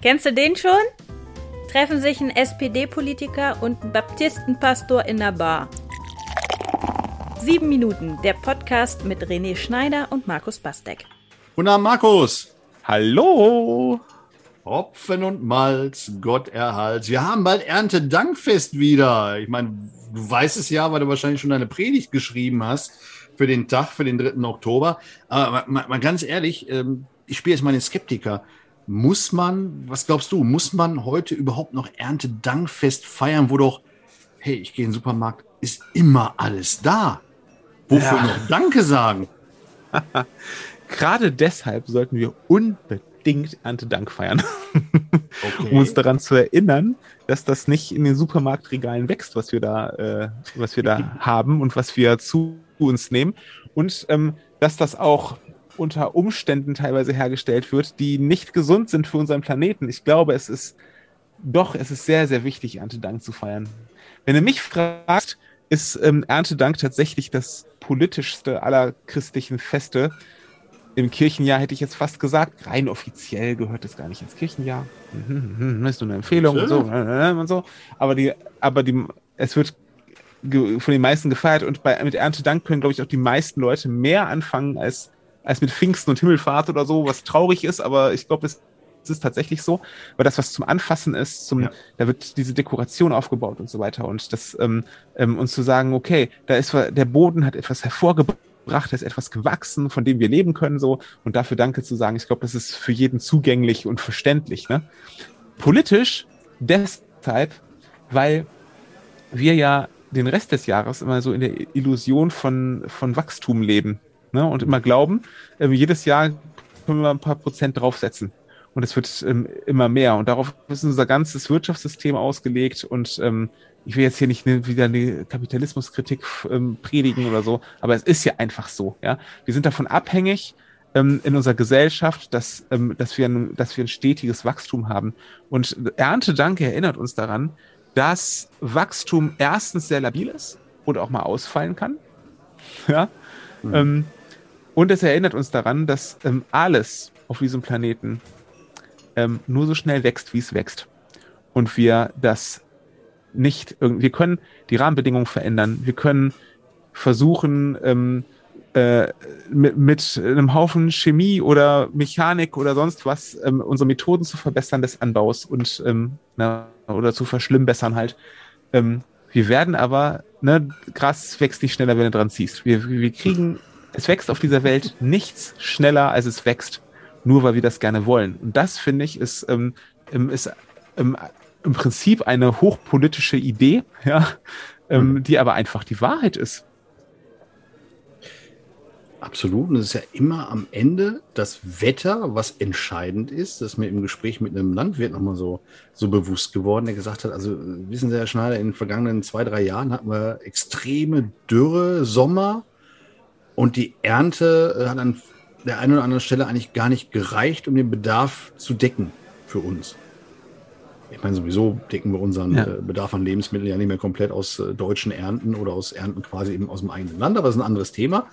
Kennst du den schon? Treffen sich ein SPD-Politiker und ein Baptistenpastor in der Bar. Sieben Minuten, der Podcast mit René Schneider und Markus Bastek. Guten Abend, Markus. Hallo. Hopfen und Malz, Gott erhalt. Wir haben bald Erntedankfest wieder. Ich meine, du weißt es ja, weil du wahrscheinlich schon deine Predigt geschrieben hast für den Tag, für den 3. Oktober. Aber mal, mal ganz ehrlich, ähm, ich spiele jetzt mal den Skeptiker. Muss man, was glaubst du, muss man heute überhaupt noch Erntedankfest feiern, wo doch, hey, ich gehe in den Supermarkt, ist immer alles da? Wofür ja. noch Danke sagen? Gerade deshalb sollten wir unbedingt Erntedank feiern. Okay. um uns daran zu erinnern, dass das nicht in den Supermarktregalen wächst, was wir da, äh, was wir da haben und was wir zu uns nehmen. Und ähm, dass das auch unter Umständen teilweise hergestellt wird, die nicht gesund sind für unseren Planeten. Ich glaube, es ist doch, es ist sehr, sehr wichtig, Erntedank zu feiern. Wenn du mich fragst, ist ähm, Erntedank tatsächlich das politischste aller christlichen Feste. Im Kirchenjahr hätte ich jetzt fast gesagt, rein offiziell gehört es gar nicht ins Kirchenjahr. Ist nur eine Empfehlung und so, äh, äh, und so. Aber die, aber die, es wird von den meisten gefeiert und bei, mit Erntedank können, glaube ich, auch die meisten Leute mehr anfangen als als mit Pfingsten und Himmelfahrt oder so, was traurig ist, aber ich glaube, es ist tatsächlich so, weil das, was zum Anfassen ist, zum, ja. da wird diese Dekoration aufgebaut und so weiter. Und das, ähm, ähm, uns zu sagen, okay, da ist der Boden hat etwas hervorgebracht, da ist etwas gewachsen, von dem wir leben können, so, und dafür Danke zu sagen, ich glaube, das ist für jeden zugänglich und verständlich. Ne? Politisch deshalb, weil wir ja den Rest des Jahres immer so in der Illusion von, von Wachstum leben ne? und immer glauben, äh, jedes Jahr können wir ein paar Prozent draufsetzen. Und es wird ähm, immer mehr. Und darauf ist unser ganzes Wirtschaftssystem ausgelegt. Und ähm, ich will jetzt hier nicht ne, wieder eine Kapitalismuskritik ähm, predigen oder so, aber es ist ja einfach so. Ja, wir sind davon abhängig ähm, in unserer Gesellschaft, dass, ähm, dass, wir ein, dass wir ein stetiges Wachstum haben. Und Erntedank erinnert uns daran, dass Wachstum erstens sehr labil ist oder auch mal ausfallen kann. Ja. Mhm. Und es erinnert uns daran, dass ähm, alles auf diesem Planeten ähm, nur so schnell wächst, wie es wächst. Und wir das nicht, wir können die Rahmenbedingungen verändern. Wir können versuchen, ähm, äh, mit, mit, einem Haufen Chemie oder Mechanik oder sonst was ähm, unsere Methoden zu verbessern des Anbaus und ähm, na, oder zu verschlimmbessern halt. Ähm, wir werden aber, ne, Gras wächst nicht schneller, wenn du dran ziehst. Wir, wir kriegen es wächst auf dieser Welt nichts schneller, als es wächst, nur weil wir das gerne wollen. Und das, finde ich, ist, ähm, ist ähm, im Prinzip eine hochpolitische Idee, ja, ähm, mhm. die aber einfach die Wahrheit ist. Absolut. Und es ist ja immer am Ende das Wetter, was entscheidend ist. Das ist mir im Gespräch mit einem Landwirt nochmal so, so bewusst geworden, der gesagt hat, also wissen Sie, Herr Schneider, in den vergangenen zwei, drei Jahren hatten wir extreme Dürre, Sommer, und die Ernte äh, hat an der einen oder anderen Stelle eigentlich gar nicht gereicht, um den Bedarf zu decken für uns. Ich meine, sowieso decken wir unseren ja. Äh, Bedarf an Lebensmitteln ja nicht mehr komplett aus äh, deutschen Ernten oder aus Ernten quasi eben aus dem eigenen Land, aber das ist ein anderes Thema.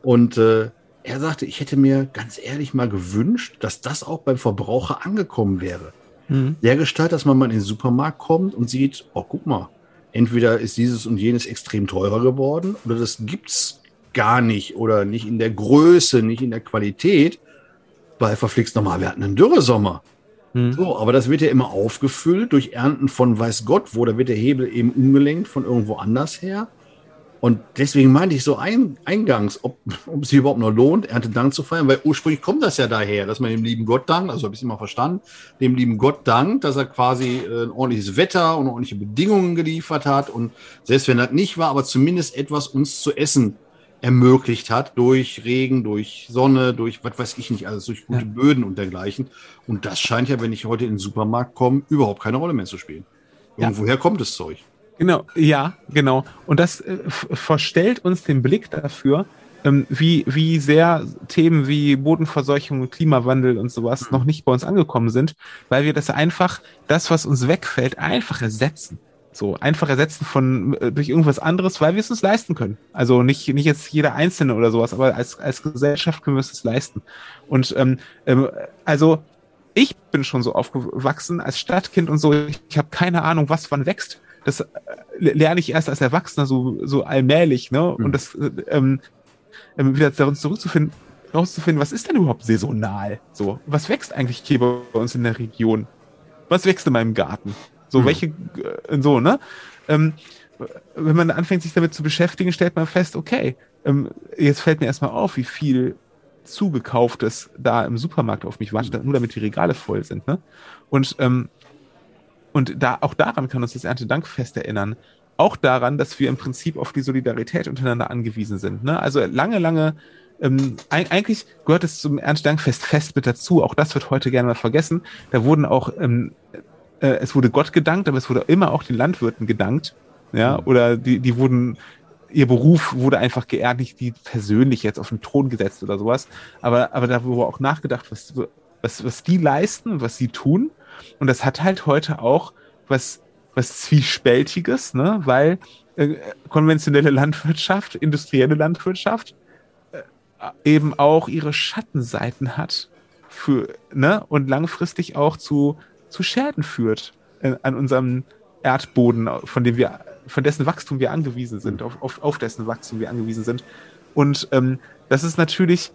Und äh, er sagte, ich hätte mir ganz ehrlich mal gewünscht, dass das auch beim Verbraucher angekommen wäre. Mhm. Der Gestalt, dass man mal in den Supermarkt kommt und sieht, oh, guck mal, entweder ist dieses und jenes extrem teurer geworden oder das gibt es gar nicht oder nicht in der Größe, nicht in der Qualität, weil verflixt nochmal, wir hatten einen Dürresommer. Hm. So, aber das wird ja immer aufgefüllt durch Ernten von weiß Gott wo, da wird der Hebel eben umgelenkt von irgendwo anders her. Und deswegen meinte ich so ein, eingangs, ob, ob es sich überhaupt noch lohnt, Erntedank zu feiern, weil ursprünglich kommt das ja daher, dass man dem lieben Gott dankt, also habe ich es immer verstanden, dem lieben Gott dankt, dass er quasi äh, ein ordentliches Wetter und ordentliche Bedingungen geliefert hat. Und selbst wenn das nicht war, aber zumindest etwas uns zu essen ermöglicht hat durch Regen, durch Sonne, durch was weiß ich nicht, alles durch gute ja. Böden und dergleichen. Und das scheint ja, wenn ich heute in den Supermarkt komme, überhaupt keine Rolle mehr zu spielen. Irgendwoher ja. kommt das Zeug? Genau, ja, genau. Und das äh, verstellt uns den Blick dafür, ähm, wie, wie sehr Themen wie Bodenverseuchung und Klimawandel und sowas mhm. noch nicht bei uns angekommen sind, weil wir das einfach, das, was uns wegfällt, einfach ersetzen. So einfach ersetzen von äh, durch irgendwas anderes, weil wir es uns leisten können. Also nicht, nicht jetzt jeder Einzelne oder sowas, aber als, als Gesellschaft können wir es uns leisten. Und ähm, ähm, also ich bin schon so aufgewachsen als Stadtkind und so, ich, ich habe keine Ahnung, was wann wächst. Das äh, lerne ich erst als Erwachsener so, so allmählich, ne? Mhm. Und das äh, ähm, ähm, wieder darin zurückzufinden, rauszufinden, was ist denn überhaupt saisonal? So, was wächst eigentlich hier bei uns in der Region? Was wächst in meinem Garten? So, mhm. welche, äh, so, ne? Ähm, wenn man anfängt, sich damit zu beschäftigen, stellt man fest, okay, ähm, jetzt fällt mir erstmal auf, wie viel zugekauftes da im Supermarkt auf mich wartet, nur damit die Regale voll sind. Ne? Und, ähm, und da, auch daran kann uns das Erntedankfest erinnern. Auch daran, dass wir im Prinzip auf die Solidarität untereinander angewiesen sind. Ne? Also lange, lange, ähm, eigentlich gehört es zum Erntedankfest fest mit dazu. Auch das wird heute gerne mal vergessen. Da wurden auch, ähm, äh, es wurde Gott gedankt, aber es wurde immer auch den Landwirten gedankt. Ja, mhm. oder die, die wurden ihr Beruf wurde einfach geehrt, nicht die persönlich jetzt auf den Thron gesetzt oder sowas. Aber, aber da wurde auch nachgedacht, was, was, was die leisten, was sie tun. Und das hat halt heute auch was, was Zwiespältiges, ne? weil äh, konventionelle Landwirtschaft, industrielle Landwirtschaft äh, eben auch ihre Schattenseiten hat für, ne? und langfristig auch zu, zu Schäden führt äh, an unserem Erdboden, von dem wir von dessen Wachstum wir angewiesen sind, auf, auf, auf dessen Wachstum wir angewiesen sind. Und ähm, das ist natürlich,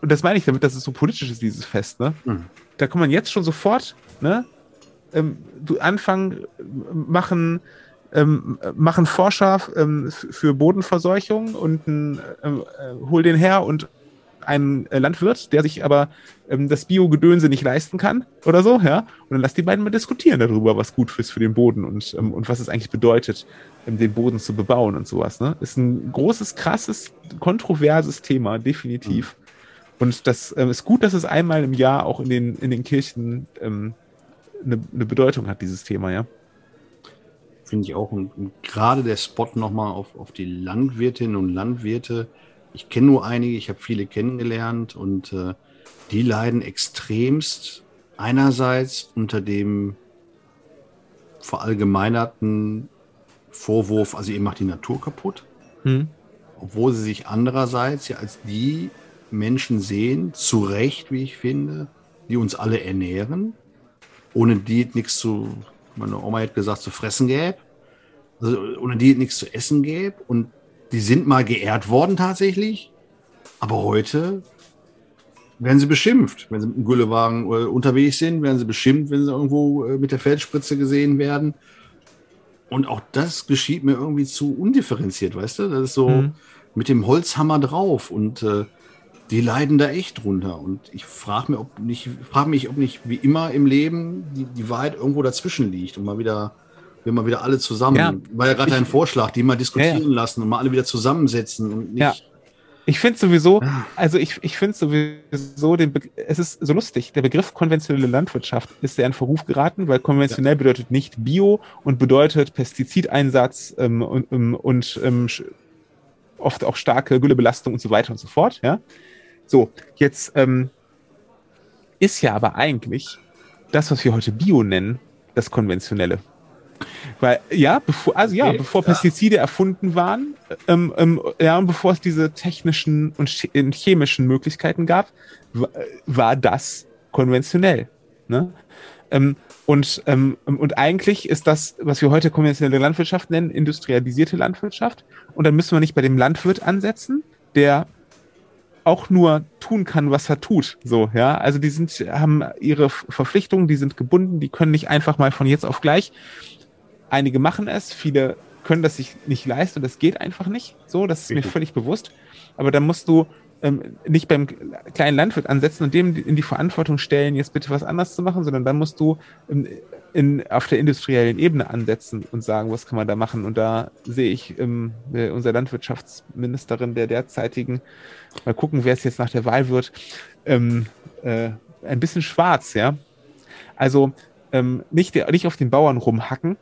und das meine ich damit, dass es so politisch ist, dieses Fest, ne? Mhm. Da kann man jetzt schon sofort, ne? Ähm, du anfangen, machen, ähm, machen Forscher ähm, für Bodenverseuchung und ähm, äh, hol den her und ein äh, Landwirt, der sich aber ähm, das Bio-Gedönse nicht leisten kann oder so, ja. Und dann lass die beiden mal diskutieren darüber, was gut ist für den Boden und, ähm, und was es eigentlich bedeutet, ähm, den Boden zu bebauen und sowas. Ne? Ist ein großes, krasses, kontroverses Thema, definitiv. Mhm. Und das ähm, ist gut, dass es einmal im Jahr auch in den, in den Kirchen ähm, eine, eine Bedeutung hat, dieses Thema, ja. Finde ich auch. Und, und gerade der Spot nochmal auf, auf die Landwirtinnen und Landwirte, ich kenne nur einige, ich habe viele kennengelernt und äh, die leiden extremst einerseits unter dem verallgemeinerten Vorwurf, also ihr macht die Natur kaputt, hm. obwohl sie sich andererseits ja als die Menschen sehen, zu Recht, wie ich finde, die uns alle ernähren, ohne die nichts zu, meine Oma hat gesagt, zu fressen gäbe, also ohne die nichts zu essen gäbe und die sind mal geehrt worden tatsächlich, aber heute werden sie beschimpft. Wenn sie mit dem Güllewagen äh, unterwegs sind, werden sie beschimpft, wenn sie irgendwo äh, mit der Feldspritze gesehen werden. Und auch das geschieht mir irgendwie zu undifferenziert, weißt du? Das ist so mhm. mit dem Holzhammer drauf und äh, die leiden da echt drunter. Und ich frage mich, ob nicht, frage mich, ob nicht wie immer im Leben die, die Wahrheit irgendwo dazwischen liegt und mal wieder wir mal wieder alle zusammen. Ja, War ja gerade dein Vorschlag, die mal diskutieren ja, ja. lassen und mal alle wieder zusammensetzen und nicht. Ja. Ich finde sowieso, also ich, ich finde sowieso, den es ist so lustig, der Begriff konventionelle Landwirtschaft ist ja in Verruf geraten, weil konventionell bedeutet nicht Bio und bedeutet Pestizideinsatz ähm, und, ähm, und ähm, oft auch starke Güllebelastung und so weiter und so fort. Ja? So, jetzt ähm, ist ja aber eigentlich das, was wir heute Bio nennen, das Konventionelle. Weil, ja, bevor, also ja, okay, bevor Pestizide erfunden waren, ähm, ähm, ja, und bevor es diese technischen und chemischen Möglichkeiten gab, war das konventionell. Ne? Ähm, und, ähm, und eigentlich ist das, was wir heute konventionelle Landwirtschaft nennen, industrialisierte Landwirtschaft. Und dann müssen wir nicht bei dem Landwirt ansetzen, der auch nur tun kann, was er tut. So, ja. Also die sind, haben ihre Verpflichtungen, die sind gebunden, die können nicht einfach mal von jetzt auf gleich Einige machen es, viele können das sich nicht leisten und das geht einfach nicht. So, das ist Richtig. mir völlig bewusst. Aber dann musst du ähm, nicht beim kleinen Landwirt ansetzen und dem in die Verantwortung stellen, jetzt bitte was anders zu machen, sondern dann musst du in, in, auf der industriellen Ebene ansetzen und sagen, was kann man da machen. Und da sehe ich ähm, äh, unsere Landwirtschaftsministerin der derzeitigen, mal gucken, wer es jetzt nach der Wahl wird, ähm, äh, ein bisschen schwarz, ja. Also ähm, nicht, nicht auf den Bauern rumhacken,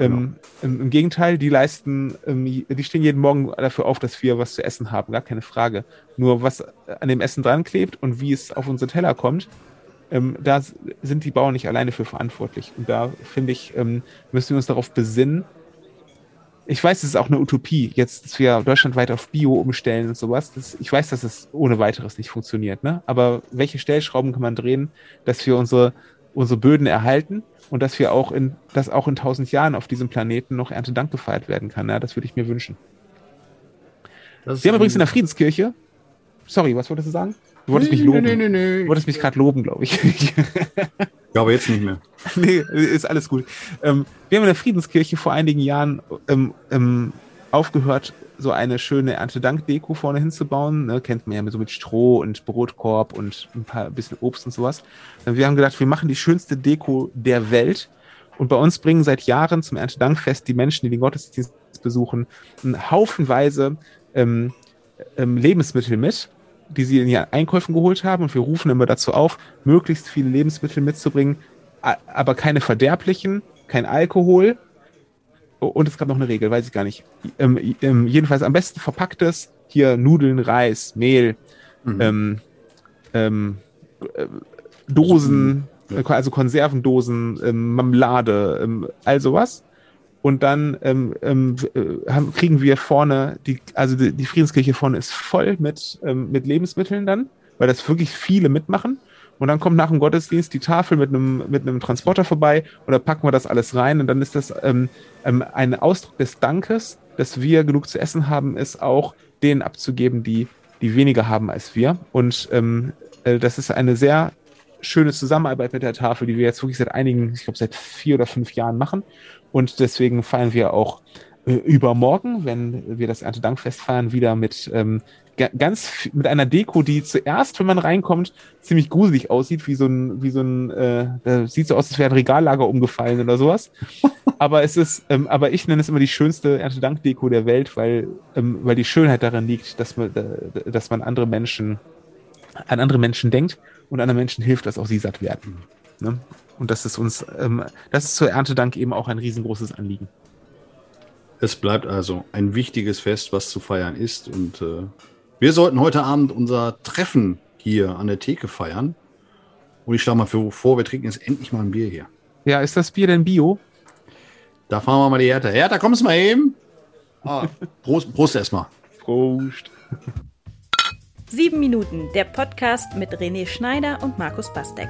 ähm, genau. im, im, Gegenteil, die leisten, ähm, die stehen jeden Morgen dafür auf, dass wir was zu essen haben, gar keine Frage. Nur was an dem Essen dran klebt und wie es auf unsere Teller kommt, ähm, da sind die Bauern nicht alleine für verantwortlich. Und da finde ich, ähm, müssen wir uns darauf besinnen, ich weiß, es ist auch eine Utopie, jetzt, dass wir deutschlandweit auf Bio umstellen und sowas. Das, ich weiß, dass es ohne weiteres nicht funktioniert, ne? Aber welche Stellschrauben kann man drehen, dass wir unsere, unsere Böden erhalten und dass wir auch in, dass auch in tausend Jahren auf diesem Planeten noch Erntedank gefeiert werden kann. Ja? Das würde ich mir wünschen. wir haben übrigens in der Friedenskirche, sorry, was wolltest du sagen? Du wolltest nee, mich loben. Nee, nee, nee, Du wolltest mich gerade loben, glaube ich. ja, aber jetzt nicht mehr. nee, ist alles gut. Ähm, wir haben in der Friedenskirche vor einigen Jahren ähm, ähm, aufgehört, so eine schöne Erntedank-Deko vorne hinzubauen. Ne, kennt man ja so mit Stroh und Brotkorb und ein paar bisschen Obst und sowas. Wir haben gedacht, wir machen die schönste Deko der Welt. Und bei uns bringen seit Jahren zum Erntedankfest die Menschen, die den Gottesdienst besuchen, haufenweise ähm, ähm, Lebensmittel mit die sie in ihren Einkäufen geholt haben. Und wir rufen immer dazu auf, möglichst viele Lebensmittel mitzubringen, aber keine verderblichen, kein Alkohol. Und es gab noch eine Regel, weiß ich gar nicht. Ähm, ähm, jedenfalls am besten verpacktes, hier Nudeln, Reis, Mehl, mhm. ähm, ähm äh, Dosen, also Konservendosen, ähm, Marmelade, ähm, all sowas und dann ähm, ähm, äh, haben, kriegen wir vorne, die, also die, die Friedenskirche vorne ist voll mit, ähm, mit Lebensmitteln dann, weil das wirklich viele mitmachen. Und dann kommt nach dem Gottesdienst die Tafel mit einem, mit einem Transporter vorbei und da packen wir das alles rein und dann ist das ähm, ähm, ein Ausdruck des Dankes, dass wir genug zu essen haben, ist auch denen abzugeben, die, die weniger haben als wir. Und ähm, äh, das ist eine sehr schöne Zusammenarbeit mit der Tafel, die wir jetzt wirklich seit einigen, ich glaube seit vier oder fünf Jahren machen. Und deswegen feiern wir auch übermorgen, wenn wir das Erntedankfest feiern, wieder mit ähm, ganz mit einer Deko, die zuerst, wenn man reinkommt, ziemlich gruselig aussieht, wie so ein, wie so ein, äh, da sieht so aus, als wäre ein Regallager umgefallen oder sowas. aber es ist, ähm, aber ich nenne es immer die schönste Erntedankdeko der Welt, weil, ähm, weil die Schönheit darin liegt, dass man, äh, dass man andere Menschen, an andere Menschen denkt und anderen Menschen hilft, dass auch sie satt werden. Ne? Und das ist uns, ähm, das ist zur Erntedank eben auch ein riesengroßes Anliegen. Es bleibt also ein wichtiges Fest, was zu feiern ist. Und äh, wir sollten heute Abend unser Treffen hier an der Theke feiern. Und ich schlage mal vor, wir trinken jetzt endlich mal ein Bier hier. Ja, ist das Bier denn Bio? Da fahren wir mal die Hertha. Hertha, kommst du mal eben? Ah, Prost, Prost erstmal. Prost. Sieben Minuten, der Podcast mit René Schneider und Markus Bastek.